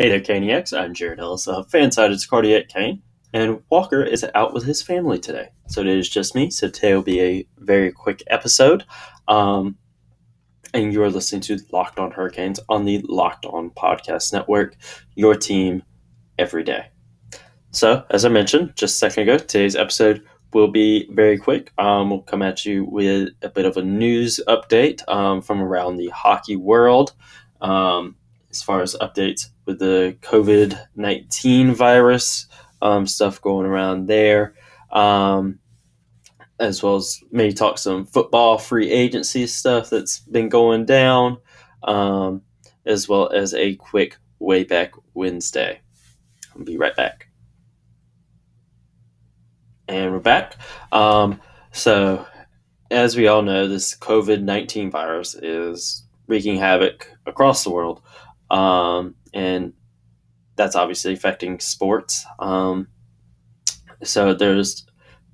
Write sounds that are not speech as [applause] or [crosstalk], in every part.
Hey there, Caniacs. I'm Jared Ellis of Fansided's Cardiac Cane, and Walker is out with his family today. So it is just me. So today will be a very quick episode. Um, and you're listening to Locked On Hurricanes on the Locked On Podcast Network, your team every day. So, as I mentioned just a second ago, today's episode will be very quick. Um, we'll come at you with a bit of a news update um, from around the hockey world. Um, as far as updates with the COVID 19 virus, um, stuff going around there, um, as well as maybe talk some football free agency stuff that's been going down, um, as well as a quick way back Wednesday. I'll be right back. And we're back. Um, so, as we all know, this COVID 19 virus is wreaking havoc across the world. Um, and that's obviously affecting sports. Um, so there's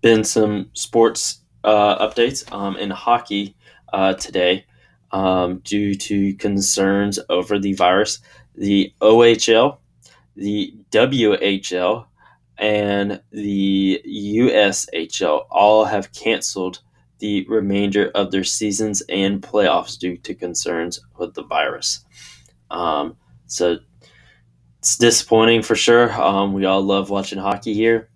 been some sports uh, updates um, in hockey uh, today um, due to concerns over the virus. The OHL, the WHL, and the USHL all have canceled the remainder of their seasons and playoffs due to concerns with the virus. Um, so it's disappointing for sure. Um, we all love watching hockey here.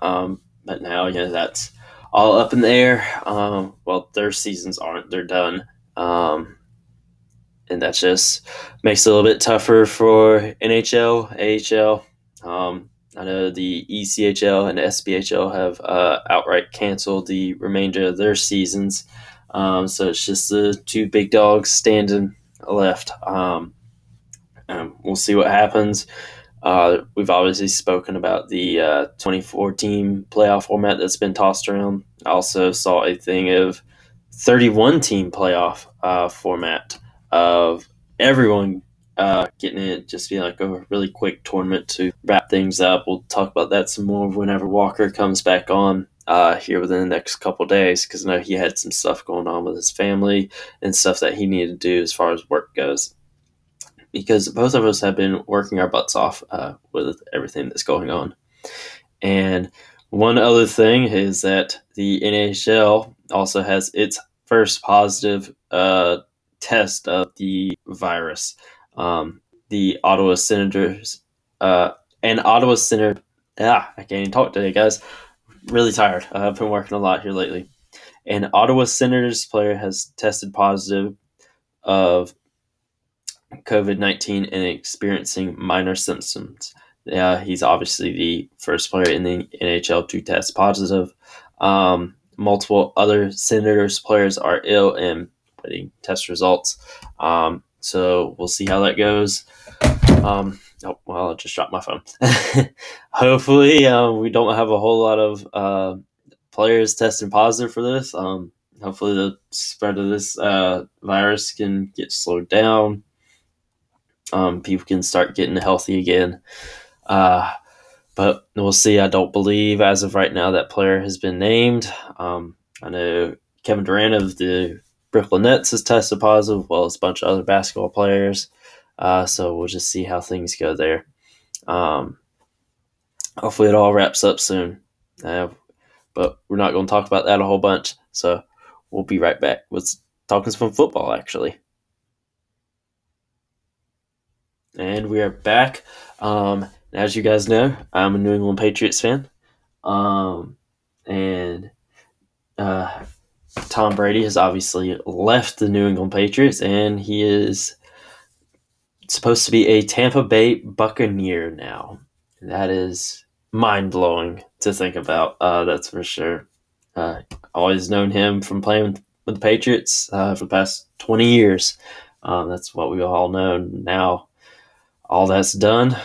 Um, but now, you know, that's all up in the air. Um, well, their seasons aren't, they're done. Um, and that just makes it a little bit tougher for NHL, AHL. Um, I know the ECHL and SPHL have uh, outright canceled the remainder of their seasons. Um, so it's just the two big dogs standing left. Um, we'll see what happens. Uh, we've obviously spoken about the uh, 2014 playoff format that's been tossed around. I also saw a thing of 31 team playoff uh, format of everyone uh, getting it, just be like a really quick tournament to wrap things up. We'll talk about that some more whenever Walker comes back on uh, here within the next couple days because I know he had some stuff going on with his family and stuff that he needed to do as far as work goes because both of us have been working our butts off uh, with everything that's going on. And one other thing is that the NHL also has its first positive uh, test of the virus. Um, the Ottawa Senators uh, and Ottawa Senator. Ah, I can't even talk today, guys. Really tired. I've been working a lot here lately. An Ottawa Senators player has tested positive of COVID 19 and experiencing minor symptoms. Yeah, he's obviously the first player in the NHL to test positive. Um, multiple other Senators players are ill and putting test results. Um, so we'll see how that goes. Um, oh, well, I just dropped my phone. [laughs] Hopefully, uh, we don't have a whole lot of uh, players testing positive for this. Um, hopefully, the spread of this uh, virus can get slowed down um, people can start getting healthy again. Uh, but we'll see. I don't believe as of right now that player has been named. Um, I know Kevin Durant of the Brooklyn Nets has tested positive, as well as a bunch of other basketball players. Uh, so we'll just see how things go there. Um, hopefully, it all wraps up soon. Uh, but we're not going to talk about that a whole bunch. So we'll be right back with talking some football, actually. And we are back. Um, as you guys know, I'm a New England Patriots fan. Um, and uh, Tom Brady has obviously left the New England Patriots, and he is supposed to be a Tampa Bay Buccaneer now. That is mind blowing to think about. Uh, that's for sure. Uh, always known him from playing with the Patriots uh, for the past 20 years. Um, that's what we all know now all that's done.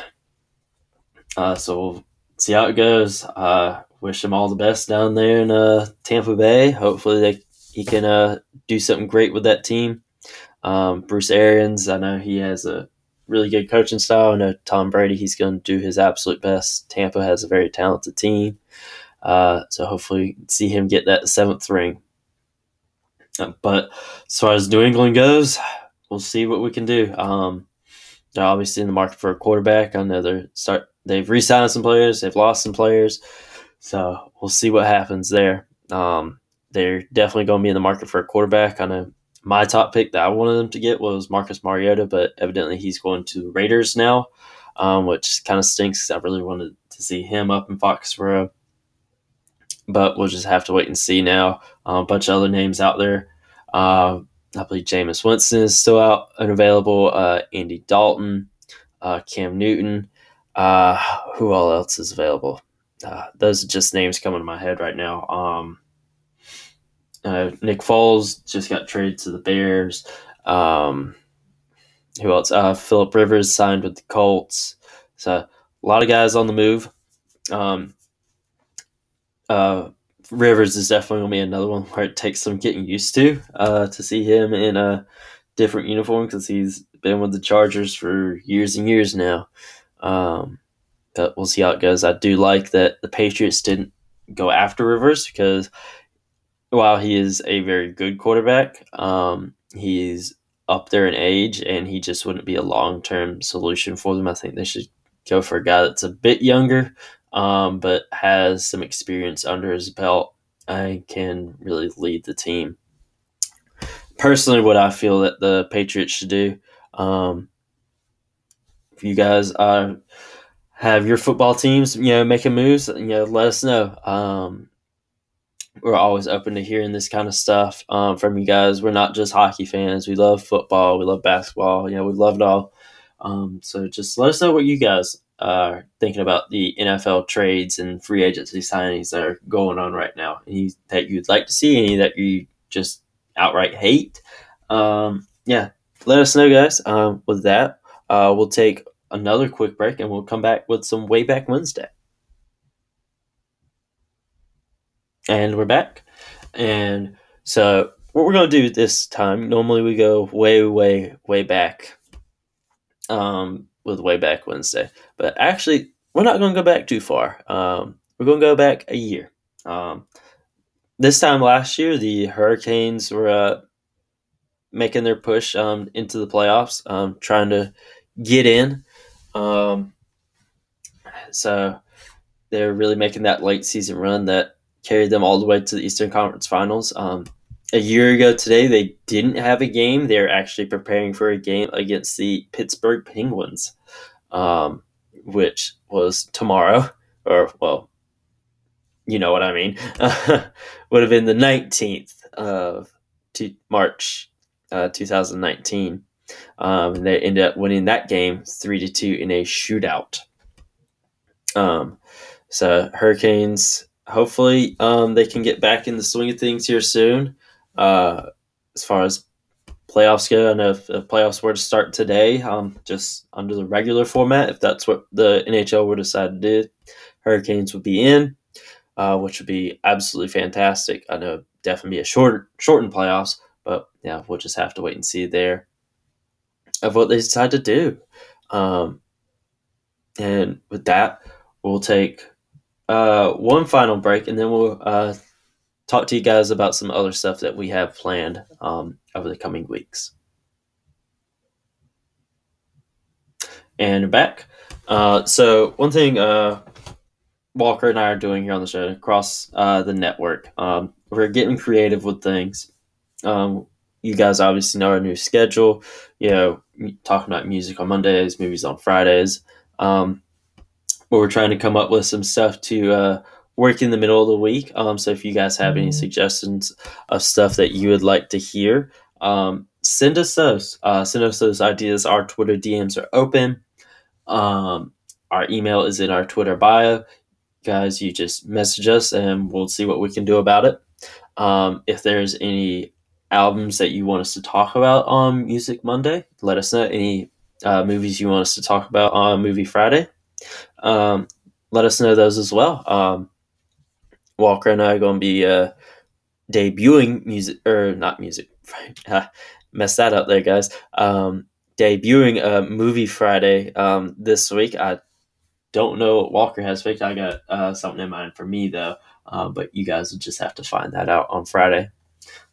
Uh, so we'll see how it goes. Uh, wish him all the best down there in uh, Tampa Bay. Hopefully they, he can do something great with that team. Um, Bruce Arians, I know he has a really good coaching style. I know Tom Brady, he's going to do his absolute best. Tampa has a very talented team. Uh, so hopefully see him get that seventh ring. Uh, but as far as New England goes, we'll see what we can do. Um, they're obviously in the market for a quarterback. I know they're start they've re-signed some players, they've lost some players, so we'll see what happens there. Um, they're definitely going to be in the market for a quarterback. I know my top pick that I wanted them to get was Marcus Mariota, but evidently he's going to the Raiders now, um, which kind of stinks. I really wanted to see him up in Foxborough, but we'll just have to wait and see now. Uh, a bunch of other names out there. Uh, I believe Jameis Winston is still out and available. Uh, Andy Dalton, uh, Cam Newton. Uh, who all else is available? Those are just names coming to my head right now. Um, uh, Nick Foles just got traded to the Bears. Um, who else? Uh, Philip Rivers signed with the Colts. So a lot of guys on the move. Um, uh, Rivers is definitely to be another one where it takes some getting used to uh, to see him in a different uniform because he's been with the Chargers for years and years now. Um, but we'll see how it goes. I do like that the Patriots didn't go after Rivers because while he is a very good quarterback, um, he's up there in age and he just wouldn't be a long term solution for them. I think they should go for a guy that's a bit younger, um, but has some experience under his belt and can really lead the team. Personally, what I feel that the Patriots should do, um, if you guys are have your football teams, you know, making moves, you know, let us know. Um, we're always open to hearing this kind of stuff um, from you guys. We're not just hockey fans. We love football. We love basketball. You know, we love it all. Um, so just let us know what you guys are thinking about the NFL trades and free agency signings that are going on right now. Any that you'd like to see, any that you just outright hate. Um, yeah, let us know, guys. Um, with that, uh, we'll take another quick break and we'll come back with some Way Back Wednesday. And we're back. And so, what we're going to do this time, normally we go way, way, way back um, with Way Back Wednesday. But actually, we're not going to go back too far. Um, we're going to go back a year. Um, this time last year, the Hurricanes were uh, making their push um, into the playoffs, um, trying to get in. Um, so they're really making that late season run that carried them all the way to the Eastern Conference Finals. Um, a year ago today, they didn't have a game. They're actually preparing for a game against the Pittsburgh Penguins, um, which was tomorrow, or well, you know what I mean. [laughs] Would have been the nineteenth of March, uh, two thousand nineteen. Um, and they ended up winning that game three to two in a shootout. Um, so Hurricanes, hopefully, um, they can get back in the swing of things here soon. Uh, as far as playoffs go, and if, if playoffs were to start today, um, just under the regular format, if that's what the NHL would decide to do, Hurricanes would be in, uh, which would be absolutely fantastic. I know definitely be a short shortened playoffs, but yeah, we'll just have to wait and see there of what they decide to do. Um, and with that, we'll take uh, one final break, and then we'll uh, talk to you guys about some other stuff that we have planned um, over the coming weeks. And back. Uh, so one thing uh, Walker and I are doing here on the show across uh, the network, um, we're getting creative with things. Um, you guys obviously know our new schedule. You know, talking about music on Mondays, movies on Fridays. Um, but we're trying to come up with some stuff to uh, work in the middle of the week. Um, so if you guys have any mm-hmm. suggestions of stuff that you would like to hear, um, send us those. Uh, send us those ideas. Our Twitter DMs are open. Um, our email is in our Twitter bio. Guys, you just message us and we'll see what we can do about it. Um, if there's any albums that you want us to talk about on Music Monday, let us know. Any uh, movies you want us to talk about on Movie Friday, um, let us know those as well. Um, Walker and I are going to be uh, debuting music, or not music, [laughs] mess that up there, guys. Um, debuting a Movie Friday um, this week. I don't know what Walker has picked. I got uh, something in mind for me, though. Uh, but you guys will just have to find that out on Friday.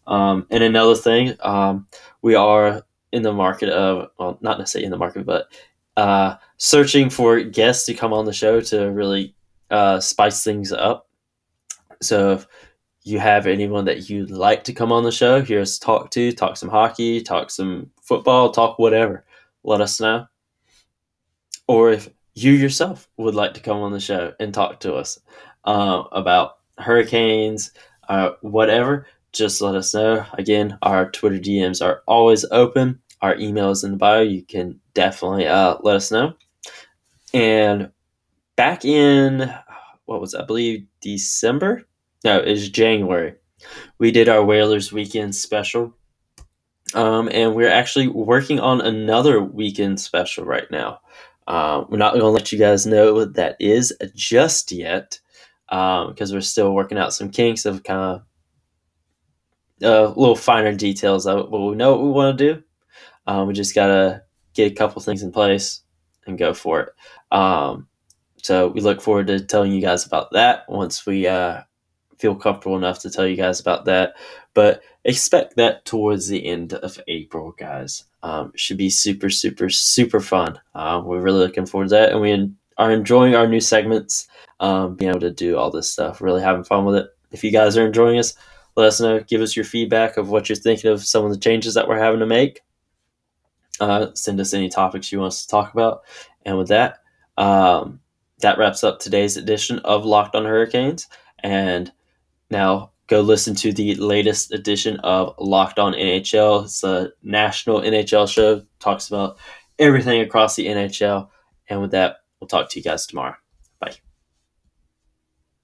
Um, and another thing, um, we are in the market of well, not necessarily in the market, but uh, searching for guests to come on the show to really uh, spice things up. So if you have anyone that you'd like to come on the show, hear us talk to, talk some hockey, talk some football, talk whatever, let us know. Or if you yourself would like to come on the show and talk to us uh, about hurricanes, uh, whatever, just let us know. Again, our Twitter DMs are always open. Our email is in the bio. You can definitely uh, let us know. And back in, what was it, I believe December? No, it was January. We did our Whalers weekend special. Um, and we're actually working on another weekend special right now. Uh, we're not going to let you guys know what that is just yet because um, we're still working out some kinks of kind of uh, little finer details of what we know what we want to do. Um, we just got to get a couple things in place and go for it. Um, so we look forward to telling you guys about that once we uh, feel comfortable enough to tell you guys about that. But expect that towards the end of April, guys. Um, should be super, super, super fun. Uh, we're really looking forward to that, and we are enjoying our new segments. Um, being able to do all this stuff, really having fun with it. If you guys are enjoying us, let us know. Give us your feedback of what you're thinking of some of the changes that we're having to make. Uh, send us any topics you want us to talk about. And with that, um, that wraps up today's edition of Locked on Hurricanes. And now go listen to the latest edition of Locked On NHL. It's a national NHL show, talks about everything across the NHL. And with that, we'll talk to you guys tomorrow.